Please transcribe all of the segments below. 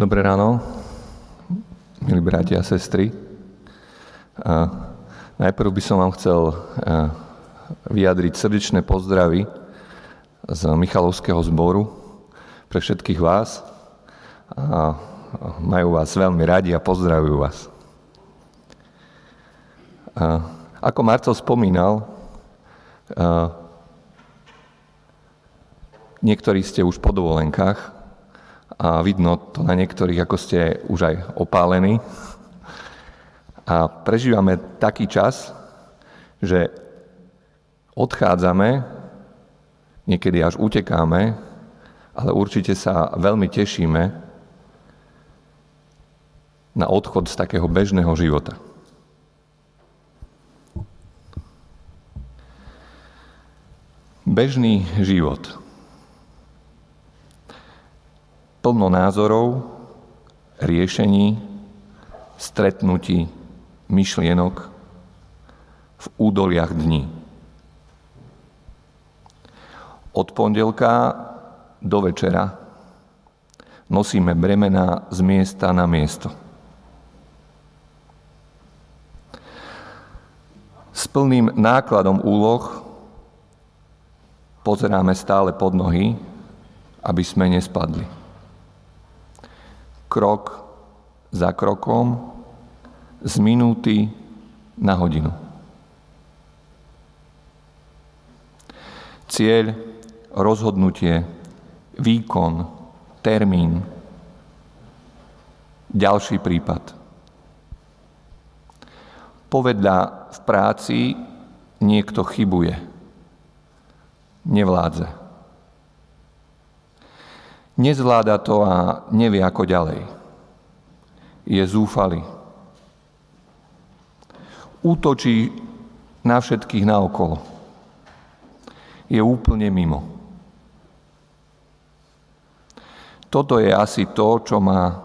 Dobré ráno, milí bratia a sestry. Najprv by som vám chcel vyjadriť srdečné pozdravy z Michalovského zboru pre všetkých vás. A majú vás veľmi radi a pozdravujú vás. A ako Marcel spomínal, niektorí ste už po dovolenkách, a vidno to na niektorých, ako ste už aj opálení. A prežívame taký čas, že odchádzame, niekedy až utekáme, ale určite sa veľmi tešíme na odchod z takého bežného života. Bežný život – plno názorov, riešení, stretnutí, myšlienok v údoliach dní. Od pondelka do večera nosíme bremena z miesta na miesto. S plným nákladom úloh pozeráme stále pod nohy, aby sme nespadli krok za krokom, z minúty na hodinu. Cieľ, rozhodnutie, výkon, termín, ďalší prípad. Povedľa v práci niekto chybuje, nevládze. Nezvláda to a nevie ako ďalej. Je zúfalý. Útočí na všetkých naokolo. Je úplne mimo. Toto je asi to, čo ma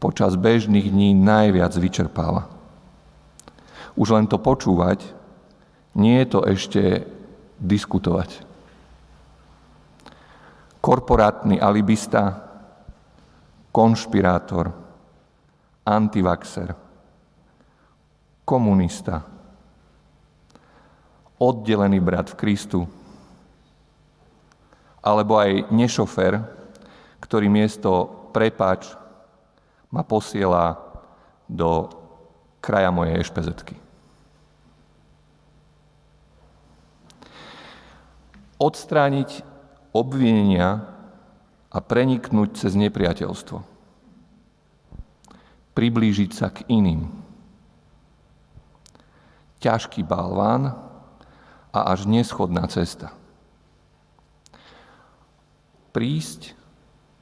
počas bežných dní najviac vyčerpáva. Už len to počúvať, nie je to ešte diskutovať korporátny alibista, konšpirátor, antivaxer, komunista, oddelený brat v Kristu, alebo aj nešofer, ktorý miesto prepač ma posiela do kraja mojej ešpezetky. Odstrániť obvinenia a preniknúť cez nepriateľstvo. Priblížiť sa k iným. Ťažký balván a až neschodná cesta. Prísť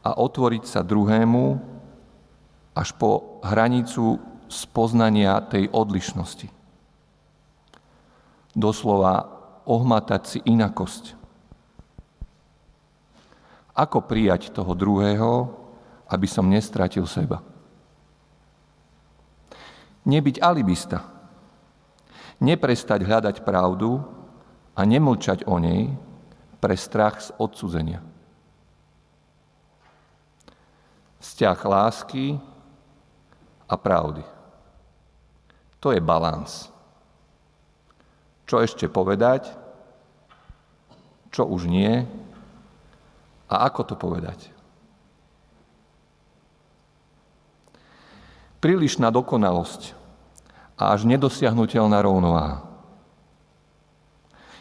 a otvoriť sa druhému až po hranicu spoznania tej odlišnosti. Doslova ohmatať si inakosť ako prijať toho druhého, aby som nestratil seba? Nebyť alibista. Neprestať hľadať pravdu a nemlčať o nej pre strach z odsudzenia. Vzťah lásky a pravdy. To je balans. Čo ešte povedať, čo už nie, a ako to povedať? Prílišná dokonalosť a až nedosiahnutelná rovnováha.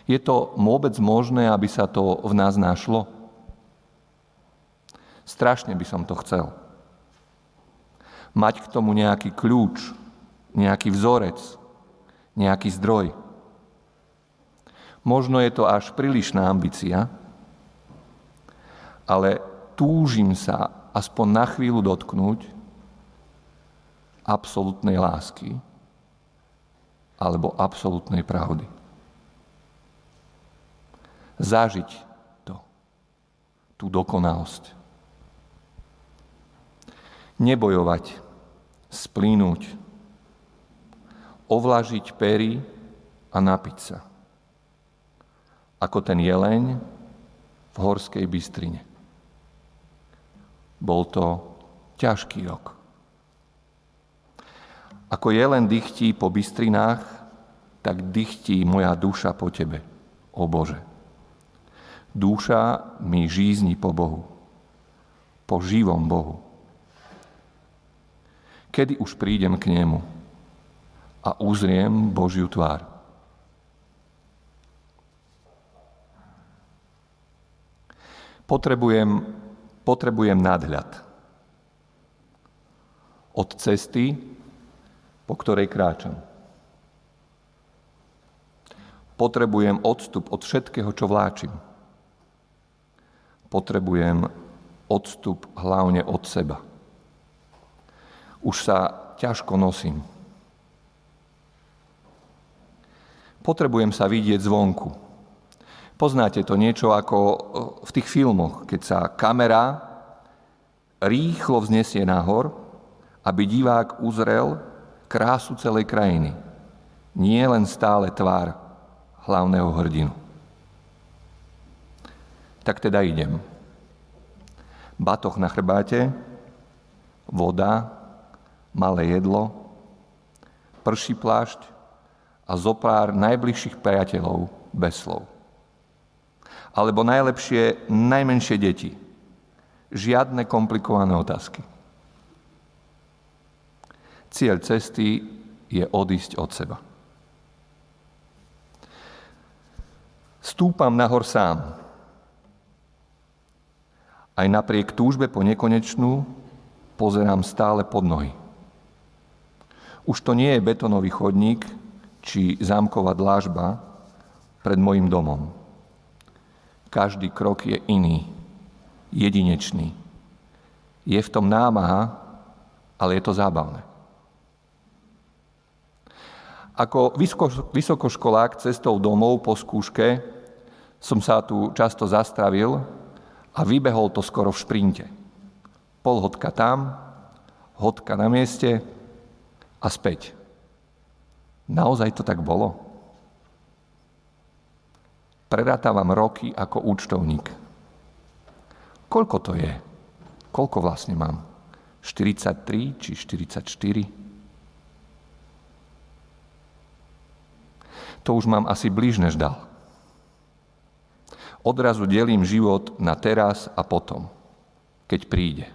Je to vôbec možné, aby sa to v nás našlo? Strašne by som to chcel. Mať k tomu nejaký kľúč, nejaký vzorec, nejaký zdroj. Možno je to až prílišná ambícia, ale túžim sa aspoň na chvíľu dotknúť absolútnej lásky alebo absolútnej pravdy. Zažiť to, tú dokonalosť. Nebojovať, splínuť, ovlažiť pery a napiť sa. Ako ten jeleň v horskej bystrine. Bol to ťažký rok. Ako len dychtí po bystrinách, tak dychtí moja duša po Tebe, o Bože. Duša mi žízni po Bohu, po živom Bohu. Kedy už prídem k Nemu a uzriem Božiu tvár? Potrebujem, potrebujem nadhľad od cesty, po ktorej kráčam. Potrebujem odstup od všetkého, čo vláčim. Potrebujem odstup hlavne od seba. Už sa ťažko nosím. Potrebujem sa vidieť zvonku. Poznáte to niečo ako v tých filmoch, keď sa kamera rýchlo vznesie nahor aby divák uzrel krásu celej krajiny. Nie len stále tvár hlavného hrdinu. Tak teda idem. Batoch na chrbáte, voda, malé jedlo, prší plášť a zopár najbližších priateľov bez slov. Alebo najlepšie, najmenšie deti. Žiadne komplikované otázky. Cieľ cesty je odísť od seba. Stúpam nahor sám. Aj napriek túžbe po nekonečnú pozerám stále pod nohy. Už to nie je betonový chodník či zámková dlážba pred mojim domom. Každý krok je iný, jedinečný. Je v tom námaha, ale je to zábavné. Ako vysokoškolák cestou domov po skúške som sa tu často zastavil a vybehol to skoro v šprinte. Pol hodka tam, hodka na mieste a späť. Naozaj to tak bolo? Prerátavam roky ako účtovník. Koľko to je? Koľko vlastne mám? 43 či 44? to už mám asi blíž než dal. Odrazu delím život na teraz a potom, keď príde.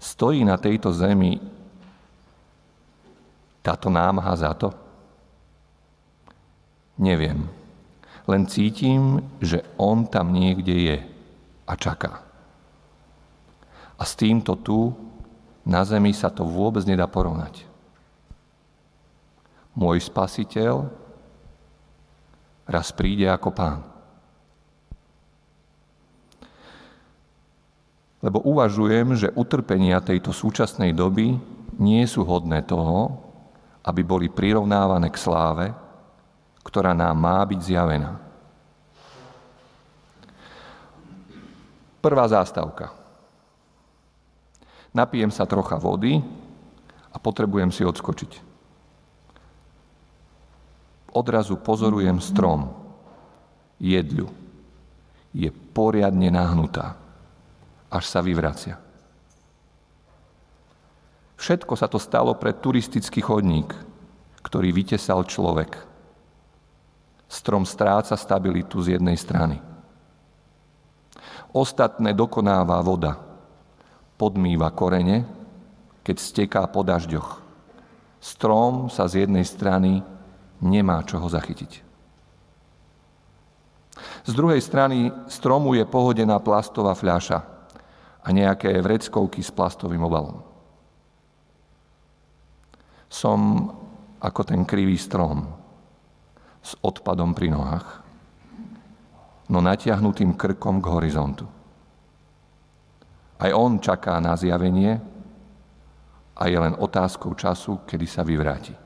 Stojí na tejto zemi táto námaha za to? Neviem. Len cítim, že on tam niekde je a čaká. A s týmto tu na zemi sa to vôbec nedá porovnať môj spasiteľ raz príde ako pán. Lebo uvažujem, že utrpenia tejto súčasnej doby nie sú hodné toho, aby boli prirovnávané k sláve, ktorá nám má byť zjavená. Prvá zástavka. Napijem sa trocha vody a potrebujem si odskočiť odrazu pozorujem strom, jedľu. Je poriadne nahnutá, až sa vyvracia. Všetko sa to stalo pre turistický chodník, ktorý vytesal človek. Strom stráca stabilitu z jednej strany. Ostatné dokonáva voda. Podmýva korene, keď steká po dažďoch. Strom sa z jednej strany nemá čoho zachytiť. Z druhej strany stromu je pohodená plastová fľaša a nejaké vreckovky s plastovým obalom. Som ako ten krivý strom s odpadom pri nohách, no natiahnutým krkom k horizontu. Aj on čaká na zjavenie a je len otázkou času, kedy sa vyvráti.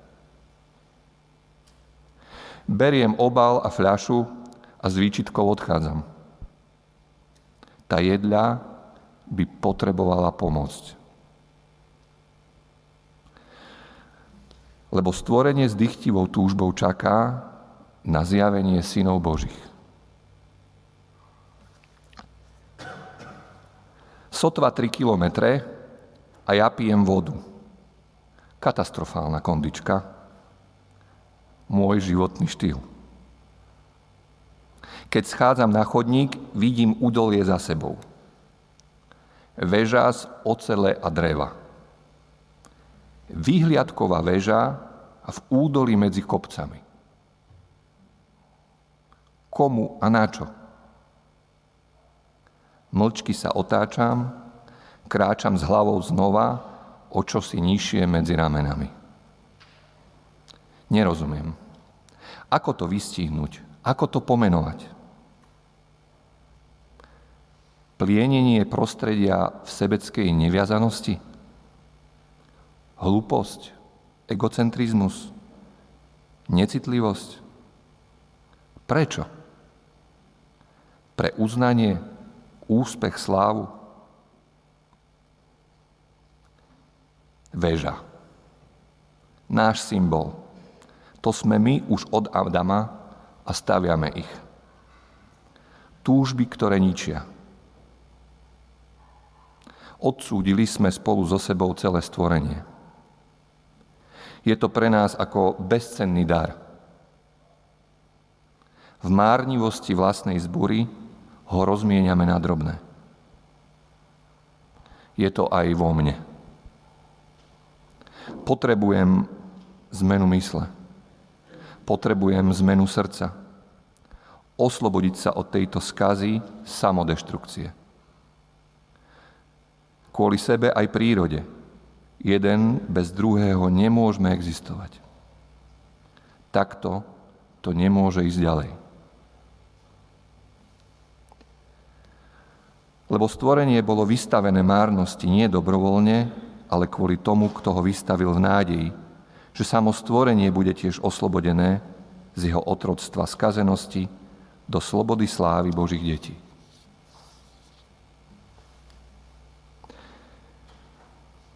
Beriem obal a fľašu a s výčitkou odchádzam. Tá jedľa by potrebovala pomôcť. Lebo stvorenie s dychtivou túžbou čaká na zjavenie synov Božích. Sotva 3 kilometre a ja pijem vodu. Katastrofálna kondička. Môj životný štýl. Keď schádzam na chodník, vidím údolie za sebou. Veža z ocele a dreva. Vyhliadková väža a v údolí medzi kopcami. Komu a na čo? Mlčky sa otáčam, kráčam s hlavou znova, o čosi nižšie medzi ramenami. Nerozumiem. Ako to vystihnúť? Ako to pomenovať? Plienenie prostredia v sebeckej neviazanosti? Hlúposť? Egocentrizmus? Necitlivosť? Prečo? Pre uznanie, úspech, slávu? Veža. Náš symbol. To sme my už od Adama a staviame ich. Túžby, ktoré ničia odsúdili sme spolu so sebou celé stvorenie. Je to pre nás ako bezcenný dar. V márnivosti vlastnej zbury ho rozmieniame na drobné. Je to aj vo mne. Potrebujem zmenu mysle. Potrebujem zmenu srdca. Oslobodiť sa od tejto skazy samodeštrukcie kvôli sebe aj prírode. Jeden bez druhého nemôžeme existovať. Takto to nemôže ísť ďalej. Lebo stvorenie bolo vystavené márnosti nie dobrovoľne, ale kvôli tomu, kto ho vystavil v nádeji, že samo stvorenie bude tiež oslobodené z jeho otroctva skazenosti do slobody slávy Božích detí.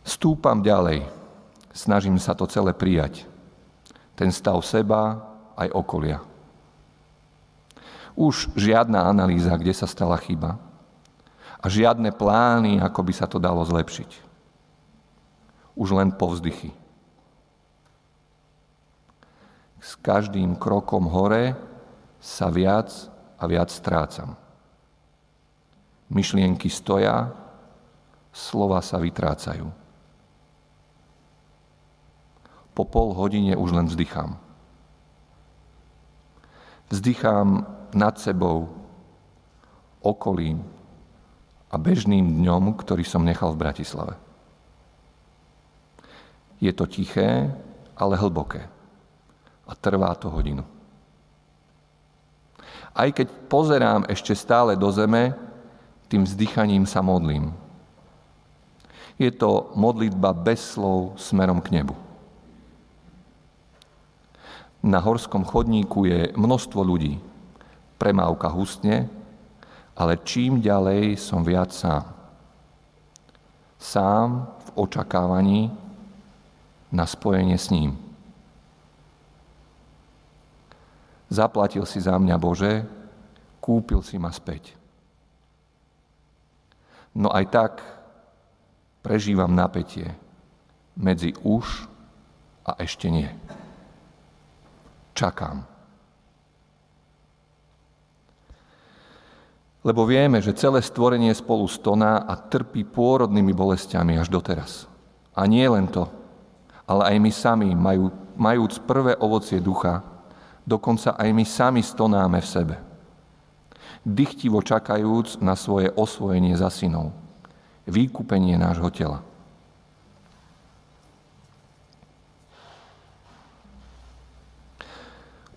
Stúpam ďalej, snažím sa to celé prijať. Ten stav seba aj okolia. Už žiadna analýza, kde sa stala chyba. A žiadne plány, ako by sa to dalo zlepšiť. Už len povzdychy. S každým krokom hore sa viac a viac strácam. Myšlienky stoja, slova sa vytrácajú. Po pol hodine už len vzdychám. Vzdychám nad sebou, okolím a bežným dňom, ktorý som nechal v Bratislave. Je to tiché, ale hlboké. A trvá to hodinu. Aj keď pozerám ešte stále do zeme, tým vzdychaním sa modlím. Je to modlitba bez slov smerom k nebu. Na horskom chodníku je množstvo ľudí. Premávka hustne, ale čím ďalej som viac sám. Sám v očakávaní na spojenie s ním. Zaplatil si za mňa Bože, kúpil si ma späť. No aj tak prežívam napätie medzi už a ešte nie čakám. Lebo vieme, že celé stvorenie spolu stoná a trpí pôrodnými bolestiami až doteraz. A nie len to, ale aj my sami, majú, majúc prvé ovocie ducha, dokonca aj my sami stonáme v sebe. Dychtivo čakajúc na svoje osvojenie za synov, výkupenie nášho tela.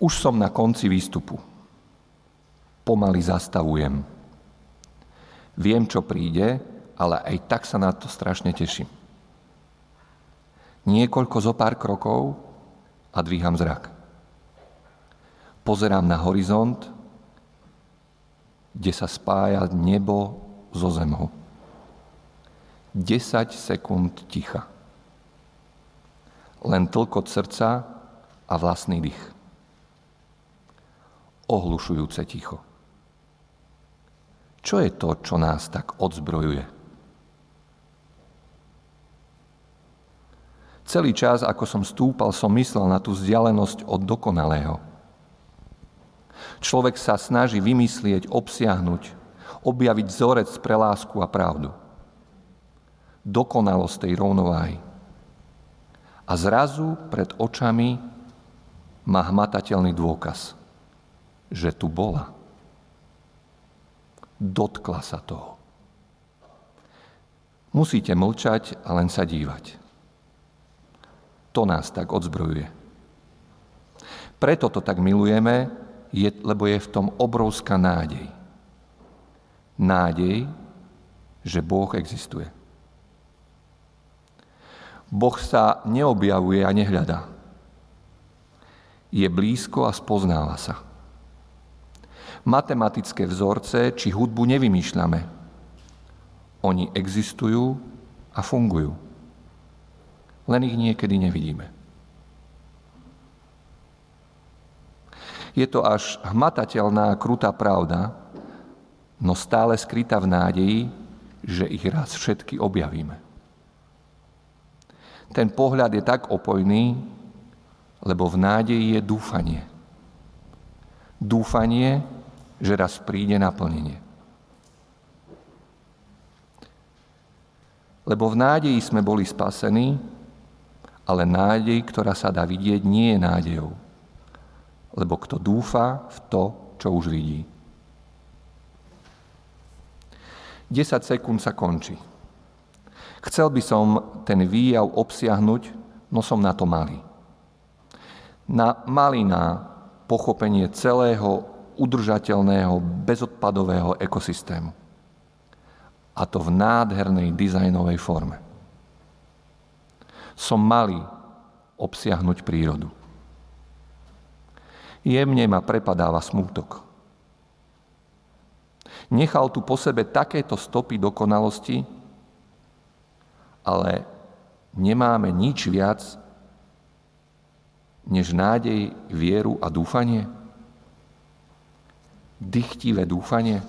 Už som na konci výstupu. Pomaly zastavujem. Viem, čo príde, ale aj tak sa na to strašne teším. Niekoľko zo pár krokov a dvíham zrak. Pozerám na horizont, kde sa spája nebo so zemou. 10 sekúnd ticha. Len tlkot srdca a vlastný dých ohlušujúce ticho. Čo je to, čo nás tak odzbrojuje? Celý čas, ako som stúpal, som myslel na tú vzdialenosť od dokonalého. Človek sa snaží vymyslieť, obsiahnuť, objaviť vzorec pre lásku a pravdu. Dokonalosť tej rovnováhy. A zrazu pred očami má hmatateľný dôkaz, že tu bola. Dotkla sa toho. Musíte mlčať a len sa dívať. To nás tak odzbrojuje. Preto to tak milujeme, je, lebo je v tom obrovská nádej. Nádej, že Boh existuje. Boh sa neobjavuje a nehľadá. Je blízko a spoznáva sa. Matematické vzorce či hudbu nevymýšľame. Oni existujú a fungujú len ich niekedy nevidíme. Je to až hmatateľná, krutá pravda, no stále skrytá v nádeji, že ich raz všetky objavíme. Ten pohľad je tak opojný, lebo v nádeji je dúfanie. Dúfanie, že raz príde naplnenie. Lebo v nádeji sme boli spasení, ale nádej, ktorá sa dá vidieť, nie je nádejou. Lebo kto dúfa v to, čo už vidí. 10 sekúnd sa končí. Chcel by som ten výjav obsiahnuť, no som na to malý. Na malý na pochopenie celého udržateľného, bezodpadového ekosystému. A to v nádhernej dizajnovej forme som malý obsiahnuť prírodu. Jemne ma prepadáva smútok. Nechal tu po sebe takéto stopy dokonalosti, ale nemáme nič viac než nádej, vieru a dúfanie? Dychtivé dúfanie?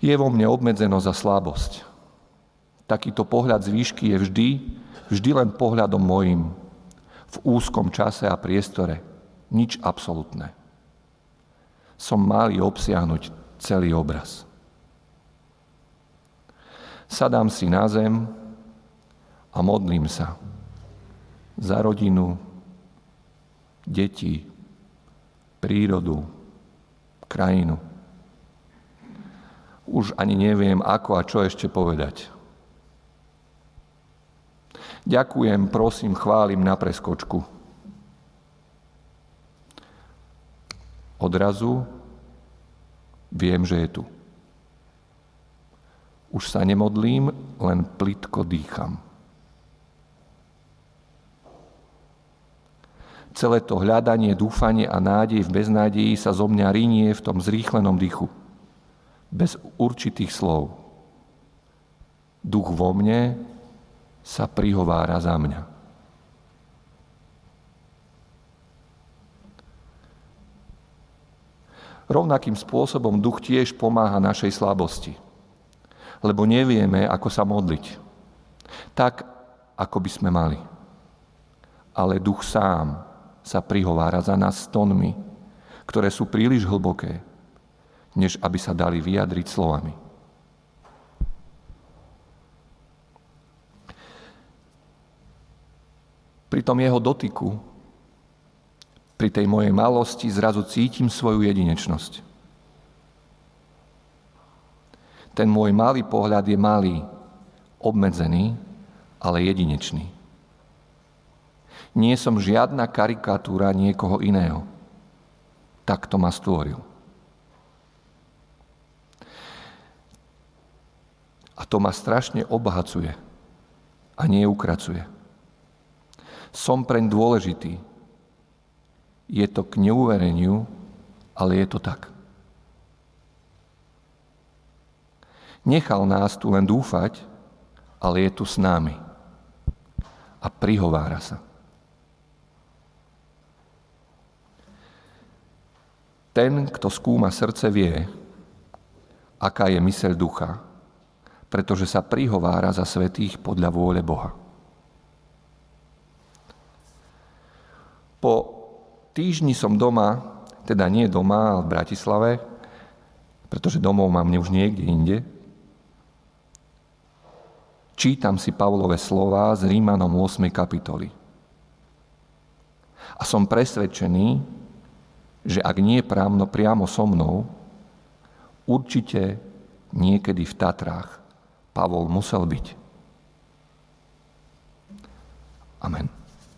je vo mne obmedzenosť a slabosť. Takýto pohľad z výšky je vždy, vždy len pohľadom mojim, v úzkom čase a priestore, nič absolútne. Som malý obsiahnuť celý obraz. Sadám si na zem a modlím sa za rodinu, deti, prírodu, krajinu už ani neviem, ako a čo ešte povedať. Ďakujem, prosím, chválim na preskočku. Odrazu viem, že je tu. Už sa nemodlím, len plitko dýcham. Celé to hľadanie, dúfanie a nádej v beznádeji sa zo mňa rinie v tom zrýchlenom dýchu bez určitých slov. Duch vo mne sa prihovára za mňa. Rovnakým spôsobom duch tiež pomáha našej slabosti, lebo nevieme, ako sa modliť. Tak, ako by sme mali. Ale duch sám sa prihovára za nás tónmi, ktoré sú príliš hlboké, než aby sa dali vyjadriť slovami. Pri tom jeho dotyku, pri tej mojej malosti zrazu cítim svoju jedinečnosť. Ten môj malý pohľad je malý, obmedzený, ale jedinečný. Nie som žiadna karikatúra niekoho iného. Tak to ma stvoril. A to ma strašne obohacuje a nie ukracuje. Som preň dôležitý. Je to k neuvereniu, ale je to tak. Nechal nás tu len dúfať, ale je tu s námi. A prihovára sa. Ten, kto skúma srdce, vie, aká je myseľ ducha pretože sa prihovára za svetých podľa vôle Boha. Po týždni som doma, teda nie doma, ale v Bratislave, pretože domov mám už niekde inde, čítam si Pavlové slova z Rímanom 8. kapitoly. A som presvedčený, že ak nie prámno, priamo so mnou, určite niekedy v Tatrách Pavol musel byť. Amen.